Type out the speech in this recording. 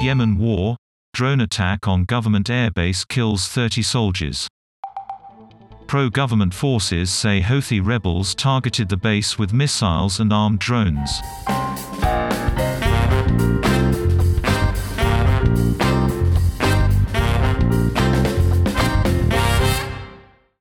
Yemen war. Drone attack on government airbase kills 30 soldiers. Pro-government forces say Houthi rebels targeted the base with missiles and armed drones.